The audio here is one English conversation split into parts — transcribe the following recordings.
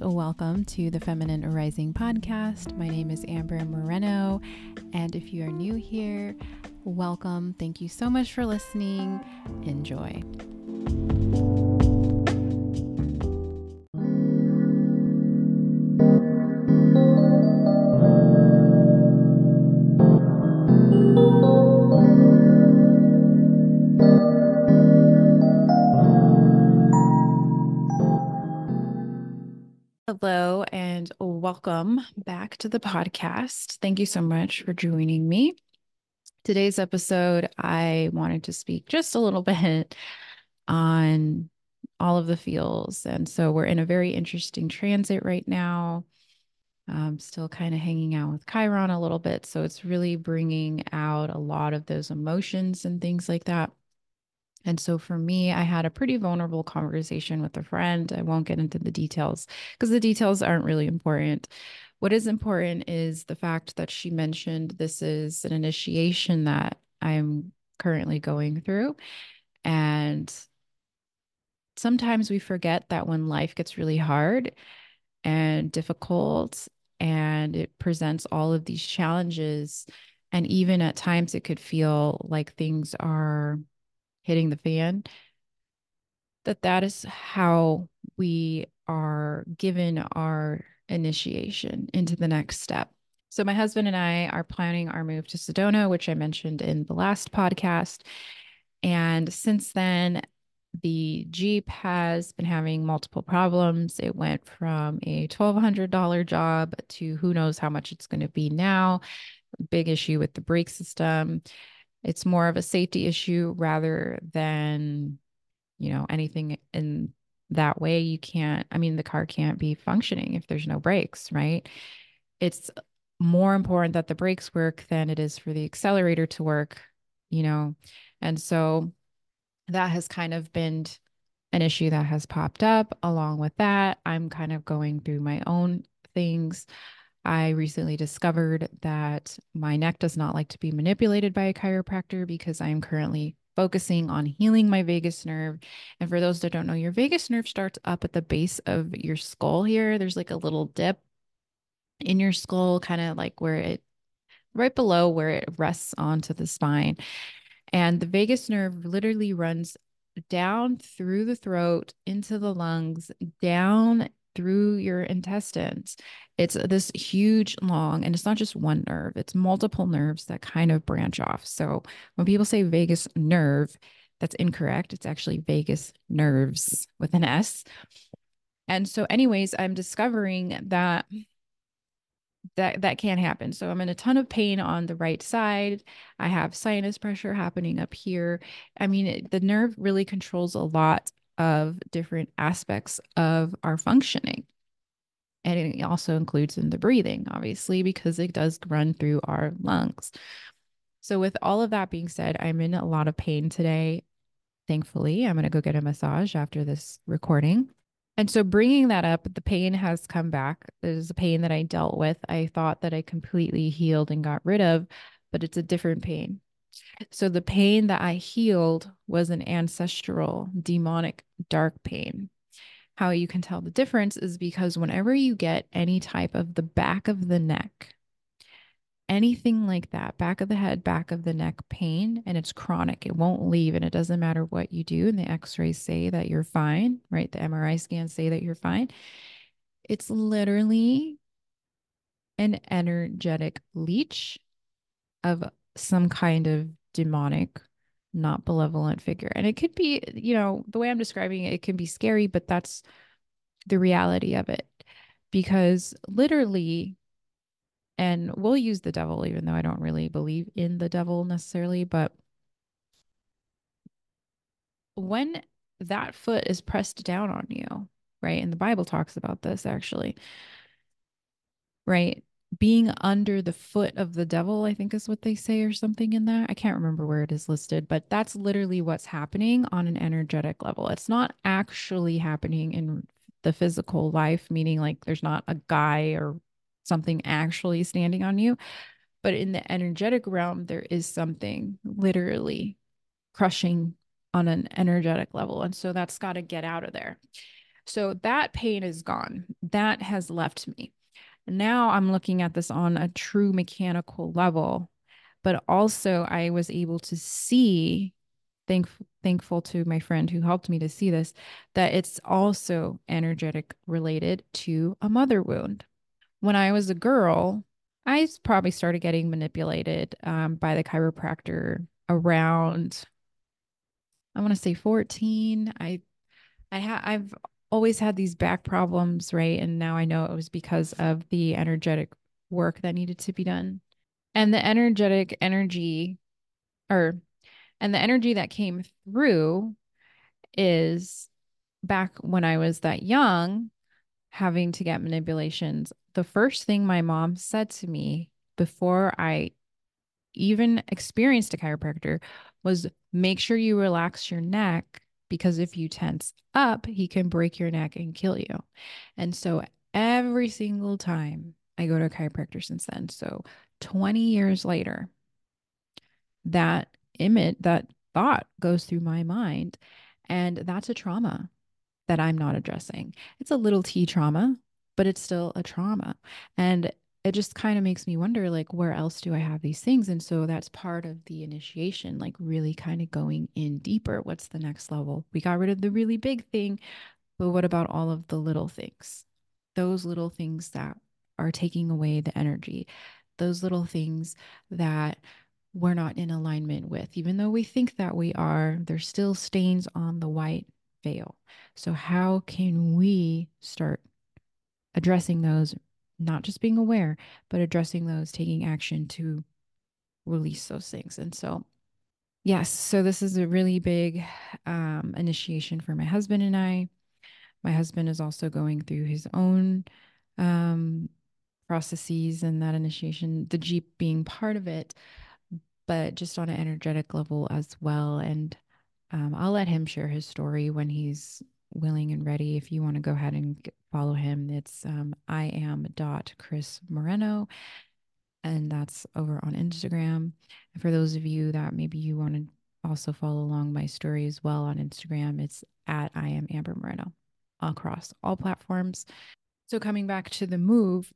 and welcome to the Feminine Rising podcast. My name is Amber Moreno, and if you are new here, welcome. Thank you so much for listening. Enjoy. Welcome back to the podcast. Thank you so much for joining me. Today's episode, I wanted to speak just a little bit on all of the feels. And so we're in a very interesting transit right now. I'm still kind of hanging out with Chiron a little bit. So it's really bringing out a lot of those emotions and things like that. And so for me, I had a pretty vulnerable conversation with a friend. I won't get into the details because the details aren't really important. What is important is the fact that she mentioned this is an initiation that I'm currently going through. And sometimes we forget that when life gets really hard and difficult and it presents all of these challenges, and even at times it could feel like things are hitting the fan that that is how we are given our initiation into the next step. So my husband and i are planning our move to sedona which i mentioned in the last podcast. And since then the jeep has been having multiple problems. It went from a $1200 job to who knows how much it's going to be now. Big issue with the brake system it's more of a safety issue rather than you know anything in that way. You can't i mean the car can't be functioning if there's no brakes right? It's more important that the brakes work than it is for the accelerator to work you know? And so that has kind of been an issue that has popped up. Along with that i'm kind of going through my own things I recently discovered that my neck does not like to be manipulated by a chiropractor because I am currently focusing on healing my vagus nerve. And for those that don't know, your vagus nerve starts up at the base of your skull here. There's like a little dip in your skull, kind of like where it, right below where it rests onto the spine. And the vagus nerve literally runs down through the throat into the lungs, down through your intestines. It's this huge, long, and it's not just one nerve, it's multiple nerves that kind of branch off. So when people say vagus nerve, that's incorrect. It's actually vagus nerves with an S. And so, anyways, I'm discovering that that that can happen. So I'm in a ton of pain on the right side. I have sinus pressure happening up here. I mean, it, the nerve really controls a lot of different aspects of our functioning. And it also includes in the breathing, obviously, because it does run through our lungs. So, with all of that being said, I'm in a lot of pain today. Thankfully, I'm going to go get a massage after this recording. And so, bringing that up, the pain has come back. There's a pain that I dealt with. I thought that I completely healed and got rid of, but it's a different pain. So the pain that I healed was an ancestral, demonic, dark pain. How you can tell the difference is because whenever you get any type of the back of the neck, anything like that, back of the head, back of the neck pain, and it's chronic, it won't leave, and it doesn't matter what you do. And the x rays say that you're fine, right? The MRI scans say that you're fine. It's literally an energetic leech of some kind of demonic, not benevolent figure. And it could be, you know, the way I'm describing it, it can be scary, but that's the reality of it. Because literally, and we'll use the devil, even though I don't really believe in the devil necessarily, but when that foot is pressed down on you, right? And the Bible talks about this actually, right? Being under the foot of the devil, I think is what they say, or something in that. I can't remember where it is listed, but that's literally what's happening on an energetic level. It's not actually happening in the physical life, meaning like there's not a guy or something actually standing on you. But in the energetic realm, there is something literally crushing on an energetic level. And so that's got to get out of there. So that pain is gone. That has left me. Now I'm looking at this on a true mechanical level, but also I was able to see, thank, thankful to my friend who helped me to see this, that it's also energetic related to a mother wound. When I was a girl, I probably started getting manipulated um, by the chiropractor around, I want to say 14. I I have I've always had these back problems, right? And now I know it was because of the energetic work that needed to be done. And the energetic energy or and the energy that came through is back when I was that young having to get manipulations. The first thing my mom said to me before I even experienced a chiropractor was make sure you relax your neck because if you tense up, he can break your neck and kill you. And so every single time I go to a chiropractor since then, so 20 years later, that image, that thought goes through my mind. And that's a trauma that I'm not addressing. It's a little t trauma, but it's still a trauma. And it just kind of makes me wonder like where else do i have these things? And so that's part of the initiation like really kind of going in deeper. What's the next level? We got rid of the really big thing but what about all of the little things? Those little things that are taking away the energy. Those little things that we're not in alignment with. Even though we think that we are there's still stains on the white veil. So how can we start addressing those not just being aware, but addressing those, taking action to release those things. And so, yes, so this is a really big um, initiation for my husband and I. My husband is also going through his own um, processes and that initiation, the Jeep being part of it, but just on an energetic level as well. And um, I'll let him share his story when he's willing and ready. If you want to go ahead and follow him, it's um, I am dot Chris Moreno, and that's over on Instagram. And for those of you that maybe you want to also follow along my story as well on Instagram, it's at I am Amber Moreno across all platforms. So coming back to the move,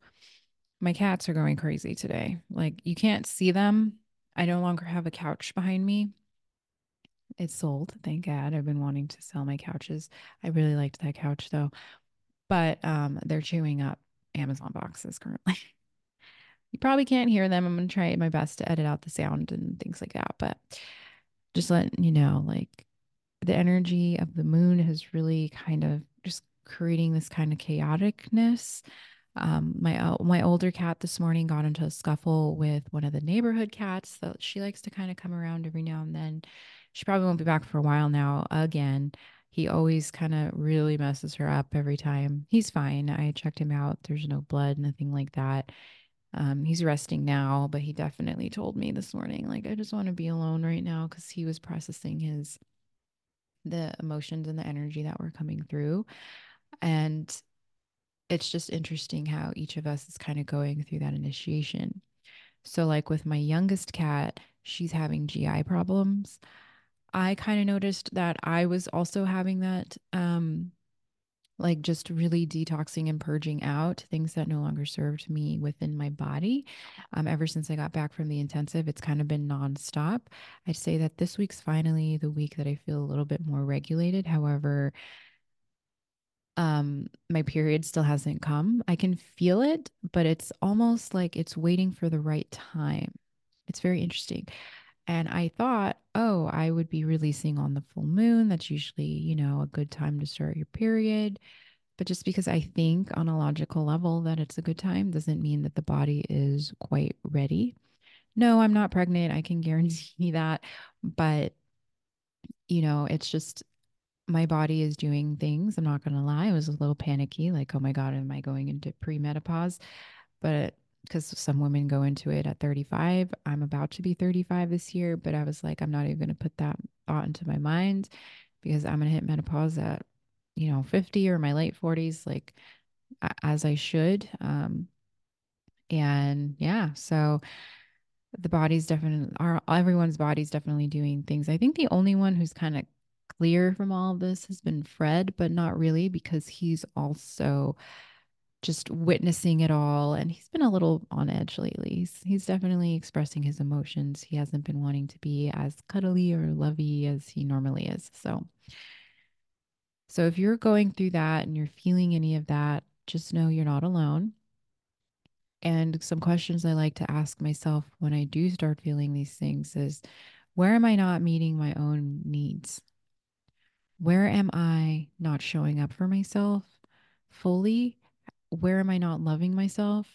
my cats are going crazy today. Like you can't see them. I no longer have a couch behind me it's sold. Thank God. I've been wanting to sell my couches. I really liked that couch though. But um, they're chewing up Amazon boxes currently. you probably can't hear them. I'm to try my best to edit out the sound and things like that. But just letting you know, like the energy of the moon has really kind of just creating this kind of chaoticness um, my uh, my older cat this morning got into a scuffle with one of the neighborhood cats that she likes to kind of come around every now and then. She probably won't be back for a while now. Again, he always kind of really messes her up every time. He's fine. I checked him out. There's no blood, nothing like that. Um, he's resting now, but he definitely told me this morning, like, I just want to be alone right now because he was processing his the emotions and the energy that were coming through. And it's just interesting how each of us is kind of going through that initiation. So, like with my youngest cat, she's having GI problems. I kind of noticed that I was also having that, um, like just really detoxing and purging out things that no longer served me within my body. Um, ever since I got back from the intensive, it's kind of been nonstop. I'd say that this week's finally the week that I feel a little bit more regulated. However, um my period still hasn't come. I can feel it, but it's almost like it's waiting for the right time. It's very interesting. And I thought, oh, I would be releasing on the full moon. That's usually, you know, a good time to start your period. But just because I think on a logical level that it's a good time doesn't mean that the body is quite ready. No, I'm not pregnant. I can guarantee that. But, you know, it's just my body is doing things. I'm not going to lie. I was a little panicky, like, oh my God, am I going into premenopause? But because some women go into it at 35, I'm about to be 35 this year, but I was like, I'm not even going to put that thought into my mind because I'm going to hit menopause at, you know, 50 or my late 40s, like as I should. Um, and yeah, so the body's definitely, our everyone's body's definitely doing things. I think the only one who's kind of clear from all of this has been Fred, but not really because he's also just witnessing it all and he's been a little on edge lately. He's, he's definitely expressing his emotions. He hasn't been wanting to be as cuddly or lovey as he normally is. So so if you're going through that and you're feeling any of that, just know you're not alone. And some questions I like to ask myself when I do start feeling these things is where am I not meeting my own needs? Where am I not showing up for myself fully? Where am I not loving myself?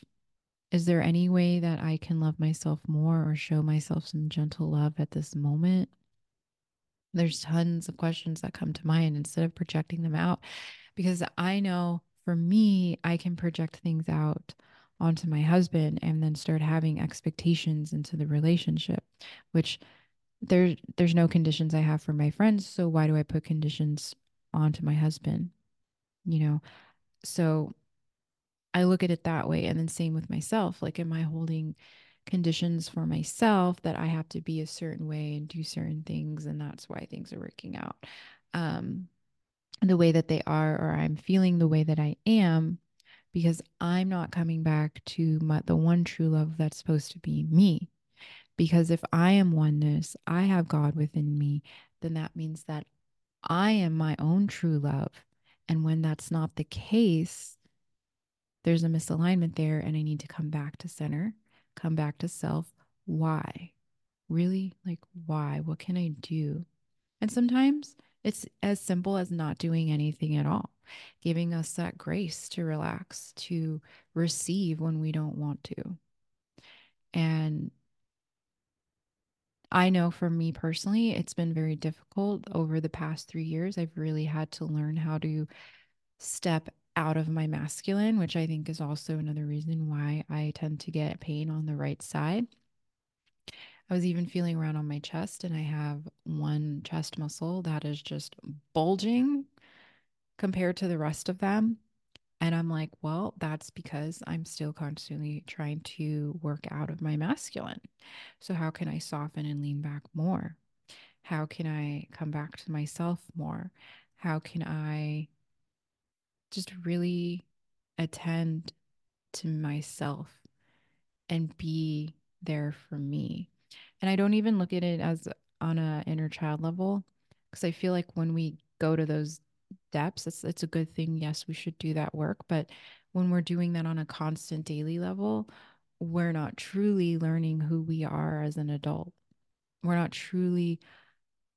Is there any way that I can love myself more or show myself some gentle love at this moment? There's tons of questions that come to mind instead of projecting them out because I know for me, I can project things out onto my husband and then start having expectations into the relationship, which there there's no conditions I have for my friends, so why do I put conditions onto my husband? You know. So I look at it that way and then same with myself, like am I holding conditions for myself that I have to be a certain way and do certain things and that's why things are working out. Um the way that they are or I'm feeling the way that I am because I'm not coming back to my, the one true love that's supposed to be me. Because if I am oneness, I have God within me, then that means that I am my own true love. And when that's not the case, there's a misalignment there, and I need to come back to center, come back to self. Why? Really? Like, why? What can I do? And sometimes it's as simple as not doing anything at all, giving us that grace to relax, to receive when we don't want to. And I know for me personally, it's been very difficult over the past three years. I've really had to learn how to step out of my masculine, which I think is also another reason why I tend to get pain on the right side. I was even feeling around on my chest, and I have one chest muscle that is just bulging compared to the rest of them. And I'm like, well, that's because I'm still constantly trying to work out of my masculine. So, how can I soften and lean back more? How can I come back to myself more? How can I just really attend to myself and be there for me? And I don't even look at it as on a inner child level because I feel like when we go to those depths, it's it's a good thing. Yes, we should do that work, but when we're doing that on a constant daily level, we're not truly learning who we are as an adult. We're not truly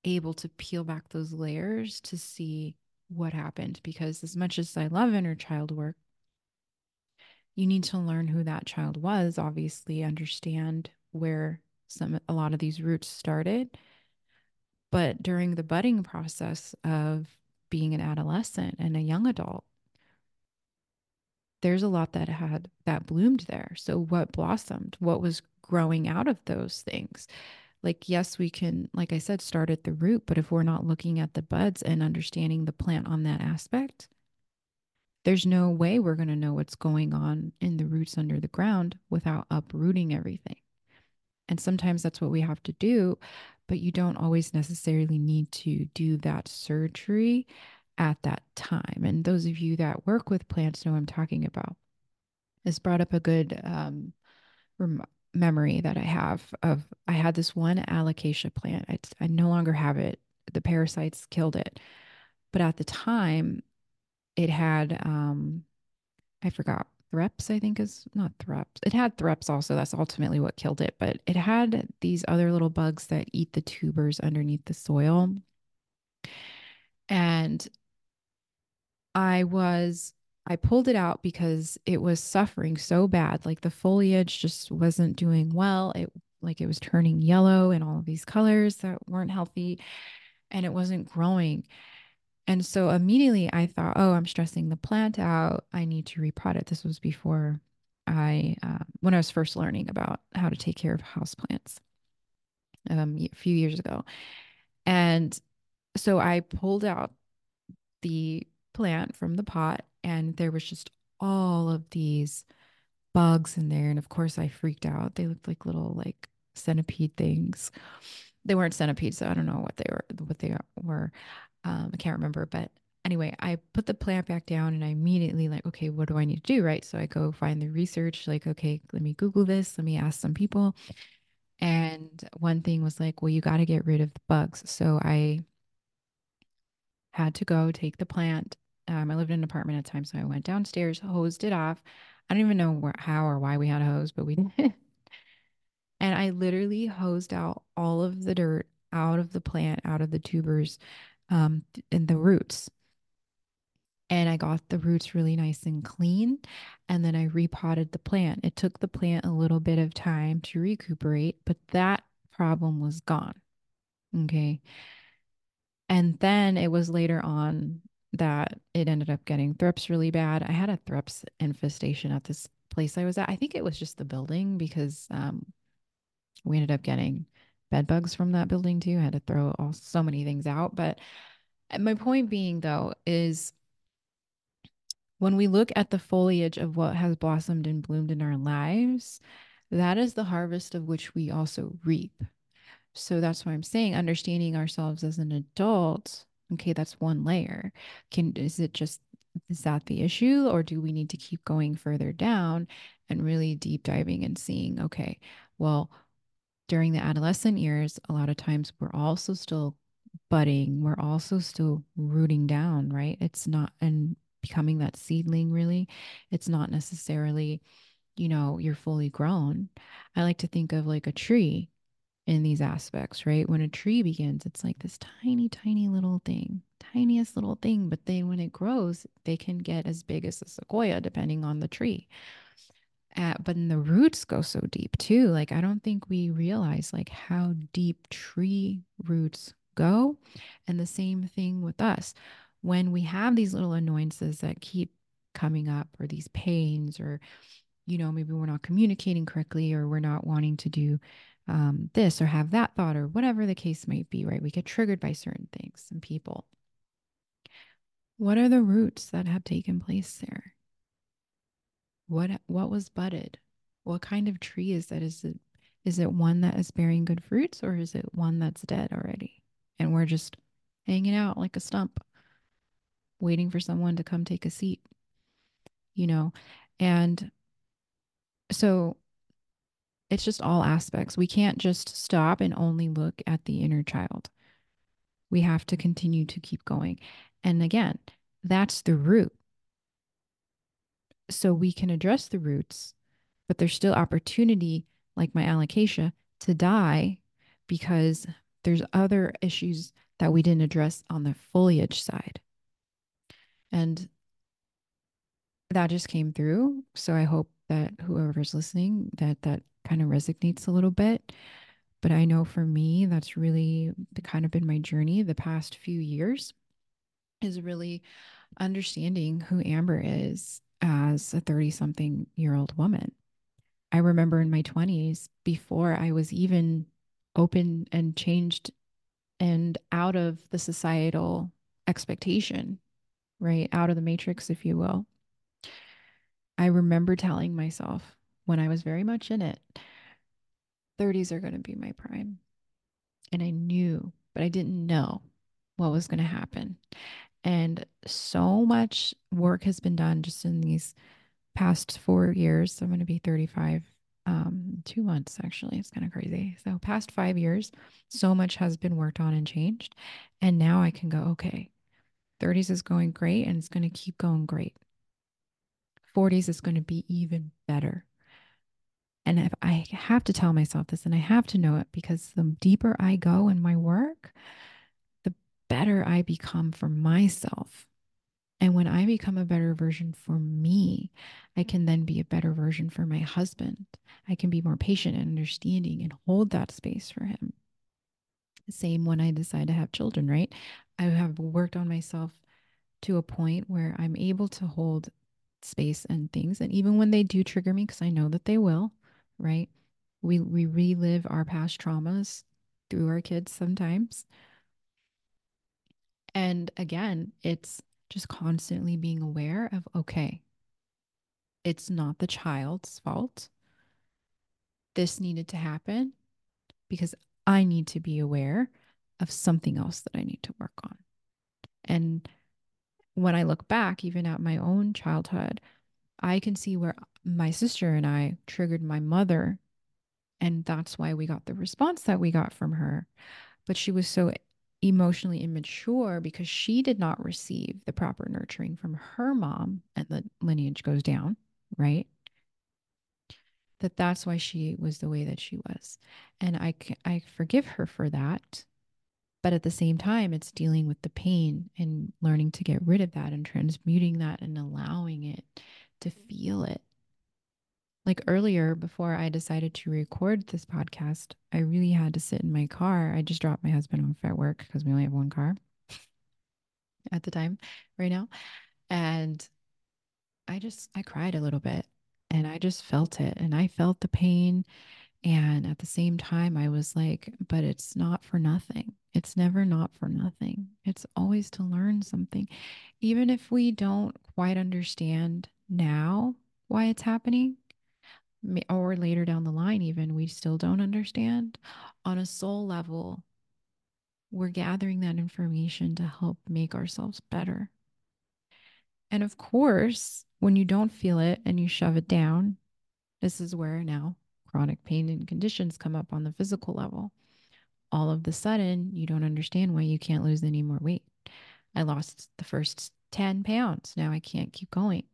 able to peel back those layers to see what happened because as much as I love inner child work, you need to learn who that child was, obviously understand where some a lot of these roots started. But during the budding process of being an adolescent and a young adult, there's a lot that had that bloomed there. So what blossomed? What was growing out of those things? Like, yes, we can, like I said, start at the root, but if we're not looking at the buds and understanding the plant on that aspect, there's no way we're going to know what's going on in the roots under the ground without uprooting everything. And sometimes that's what we have to do, but you don't always necessarily need to do that surgery at that time. And those of you that work with plants know I'm talking about. This brought up a good um, memory that I have of I had this one alocasia plant. I, I no longer have it. The parasites killed it. But at the time, it had, um, I forgot thrips, I think is not thrips. It had thrips also. That's ultimately what killed it. But it had these other little bugs that eat the tubers underneath the soil. And I was, I pulled it out because it was suffering so bad. Like the foliage just wasn't doing well. It, like it was turning yellow and all of these colors that weren't healthy and it wasn't growing. And so immediately I thought, oh, I'm stressing the plant out. I need to repot it. This was before I, uh, when I was first learning about how to take care of houseplants um, a few years ago. And so I pulled out the plant from the pot, and there was just all of these bugs in there. And of course, I freaked out. They looked like little, like, centipede things. They weren't centipedes, so I don't know what they were, what they were Um, I can't remember, but anyway, I put the plant back down and I immediately like, okay, what do I need to do? Right. So I go find the research, like, okay, let me Google this, let me ask some people. And one thing was like, well, you got to get rid of the bugs. So I had to go take the plant. Um, I lived in an apartment at the time, so I went downstairs, hosed it off. I don't even know where, how or why we had a hose, but we did. and I literally hosed out all of the dirt out of the plant, out of the tubers, um, and the roots. And I got the roots really nice and clean. And then I repotted the plant. It took the plant a little bit of time to recuperate, but that problem was gone. Okay. And then it was later on that it ended up getting thrips really bad. I had a thrips infestation at this place I was at. I think it was just the building because um, we ended up getting bed bugs from that building too. I had to throw all so many things out. But my point being though is when we look at the foliage of what has blossomed and bloomed in our lives, that is the harvest of which we also reap. So that's why I'm saying understanding ourselves as an adult. Okay, that's one layer. Can is it just is that the issue or do we need to keep going further down and really deep diving and seeing okay, well, during the adolescent years, a lot of times we're also still budding, we're also still rooting down, right? It's not and becoming that seedling really. It's not necessarily, you know, you're fully grown. I like to think of like a tree in these aspects, right? When a tree begins, it's like this tiny, tiny little thing, tiniest little thing. But then when it grows, they can get as big as a sequoia, depending on the tree. Uh, but the roots go so deep too. Like, I don't think we realize like how deep tree roots go. And the same thing with us. When we have these little annoyances that keep coming up, or these pains, or, you know, maybe we're not communicating correctly, or we're not wanting to do um, this or have that thought or whatever the case might be, right? We get triggered by certain things and people. What are the roots that have taken place there? What what was budded? What kind of tree is that? Is it is it one that is bearing good fruits or is it one that's dead already? And we're just hanging out like a stump, waiting for someone to come take a seat. You know, and so it's just all aspects. We can't just stop and only look at the inner child. We have to continue to keep going. And again, that's the root. So we can address the roots, but there's still opportunity, like my alocasia, to die because there's other issues that we didn't address on the foliage side. And that just came through. So I hope that whoever's listening that that kind of resonates a little bit. But I know for me, that's really kind of been my journey the past few years is really understanding who Amber is as a 30 something year old woman. I remember in my 20s, before I was even open and changed and out of the societal expectation, right? Out of the matrix, if you will. I remember telling myself, when I was very much in it, 30s are going to be my prime. And I knew, but I didn't know what was going to happen. And so much work has been done just in these past four years. I'm going to be 35 um two months actually it's kind of crazy so past five years so much has been worked on and changed and now i can go okay 30s is going great and it's going to keep going great 40s is going to be even better and if I have to tell myself this and I have to know it because the deeper I go in my work, the better I become for myself. And when I become a better version for me, I can then be a better version for my husband. I can be more patient and understanding and hold that space for him. Same when I decide to have children, right? I have worked on myself to a point where I'm able to hold space and things. And even when they do trigger me, because I know that they will, right? We we relive our past traumas through our kids sometimes. And again, it's just constantly being aware of okay, it's not the child's fault. This needed to happen because I need to be aware of something else that I need to work on. And when I look back, even at my own childhood, I can see where my sister and I triggered my mother. And that's why we got the response that we got from her. But she was so emotionally immature because she did not receive the proper nurturing from her mom, and the lineage goes down, right? That that's why she was the way that she was. And I, I forgive her for that but at the same time, it's dealing with the pain and learning to get rid of that and transmuting that and allowing it to feel it. Like earlier, before I decided to record this podcast, I really had to sit in my car. I just dropped my husband off at work because we only have one car at the time right now. And I just, I cried a little bit and I just felt it and I felt the pain and at the same time, I was like, but it's not for nothing. It's never not for nothing. It's always to learn something. Even if we don't quite understand now why it's happening, or later down the line, even we still don't understand, on a soul level, we're gathering that information to help make ourselves better. And of course, when you don't feel it and you shove it down, this is where now chronic pain and conditions come up on the physical level, all of the sudden you don't understand why you can't lose any more weight. I lost the first 10 pounds. Now I can't keep going.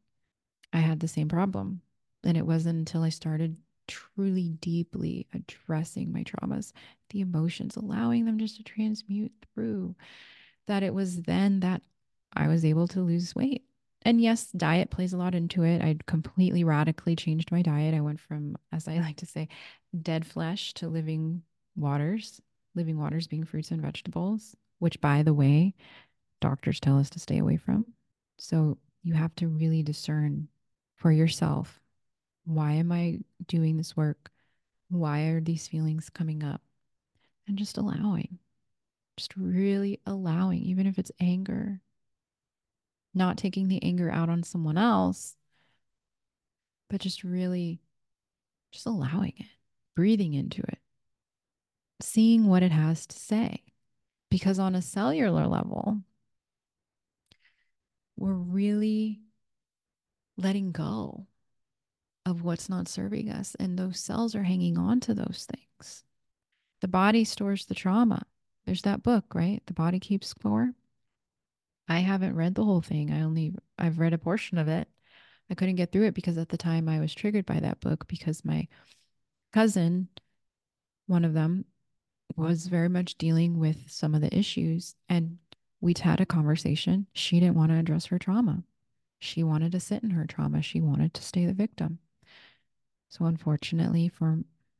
I had the same problem. And it wasn't until I started truly deeply addressing my traumas, the emotions, allowing them just to transmute through, that it was then that I was able to lose weight and yes, diet plays a lot into it. I completely radically changed my diet. I went from, as I like to say, dead flesh to living waters, living waters being fruits and vegetables, which, by the way, doctors tell us to stay away from. So you have to really discern for yourself why am I doing this work? Why are these feelings coming up? And just allowing, just really allowing, even if it's anger, not taking the anger out on someone else, but just really just allowing it, breathing into it, seeing what it has to say. Because on a cellular level, we're really letting go of what's not serving us. And those cells are hanging on to those things. The body stores the trauma. There's that book, right? The body keeps score. I haven't read the whole thing. I only I've read a portion of it. I couldn't get through it because at the time I was triggered by that book because my cousin, one of them, was very much dealing with some of the issues and we'd had a conversation. She didn't want to address her trauma. She wanted to sit in her trauma. She wanted to stay the victim. So unfortunately for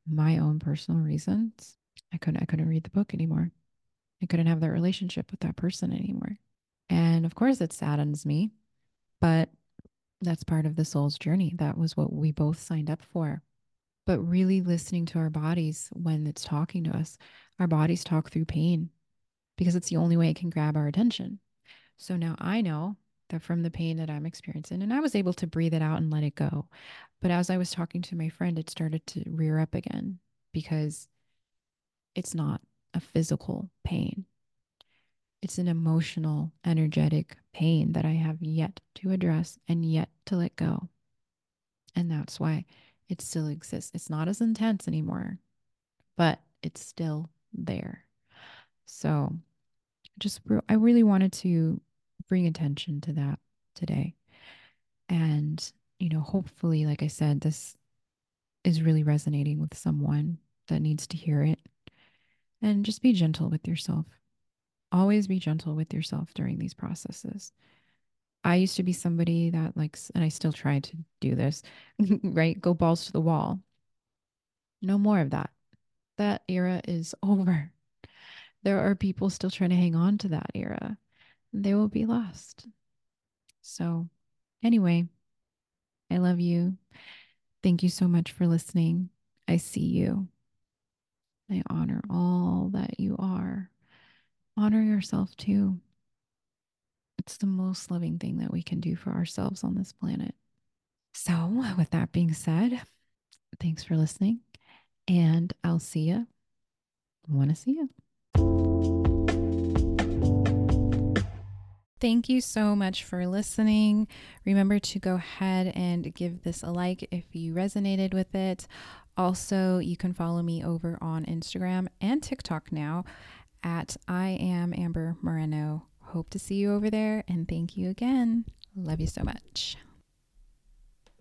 my own personal reasons, I couldn't I couldn't read the book anymore. I couldn't have that relationship with that person anymore. And of course, it saddens me, but that's part of the soul's journey. That was what we both signed up for. But really listening to our bodies when it's talking to us, our bodies talk through pain because it's the only way it can grab our attention. So now I know from the pain that I'm experiencing, and I was able to breathe it out and let it go. But as I was talking to my friend, it started to rear up again because it's not a physical pain. It's an emotional, energetic pain that I have yet to address and yet to let go. And that's why it still exists. It's not as intense anymore, but it's still there. So just, I really wanted to bring attention to that today. And, you know, hopefully, like I said, this is really resonating with someone that needs to hear it. And just be gentle with yourself always be gentle with yourself during these processes. I used to be somebody that likes, and I still try to do this, right? Go balls to the wall. No more of that. That era is over. There are people still trying to hang on to that era. They will be lost. So, anyway, I love you. Thank you so much for listening. I see you. I honor all that you are honor yourself too. It's the most loving thing that we can do for ourselves on this planet. So, with that being said, thanks for listening, and I'll see you. Want to see you. Thank you so much for listening. Remember to go ahead and give this a like if you resonated with it. Also, you can follow me over on Instagram and TikTok now at I am Amber Moreno. Hope to see you over there and thank you again. Love you so much.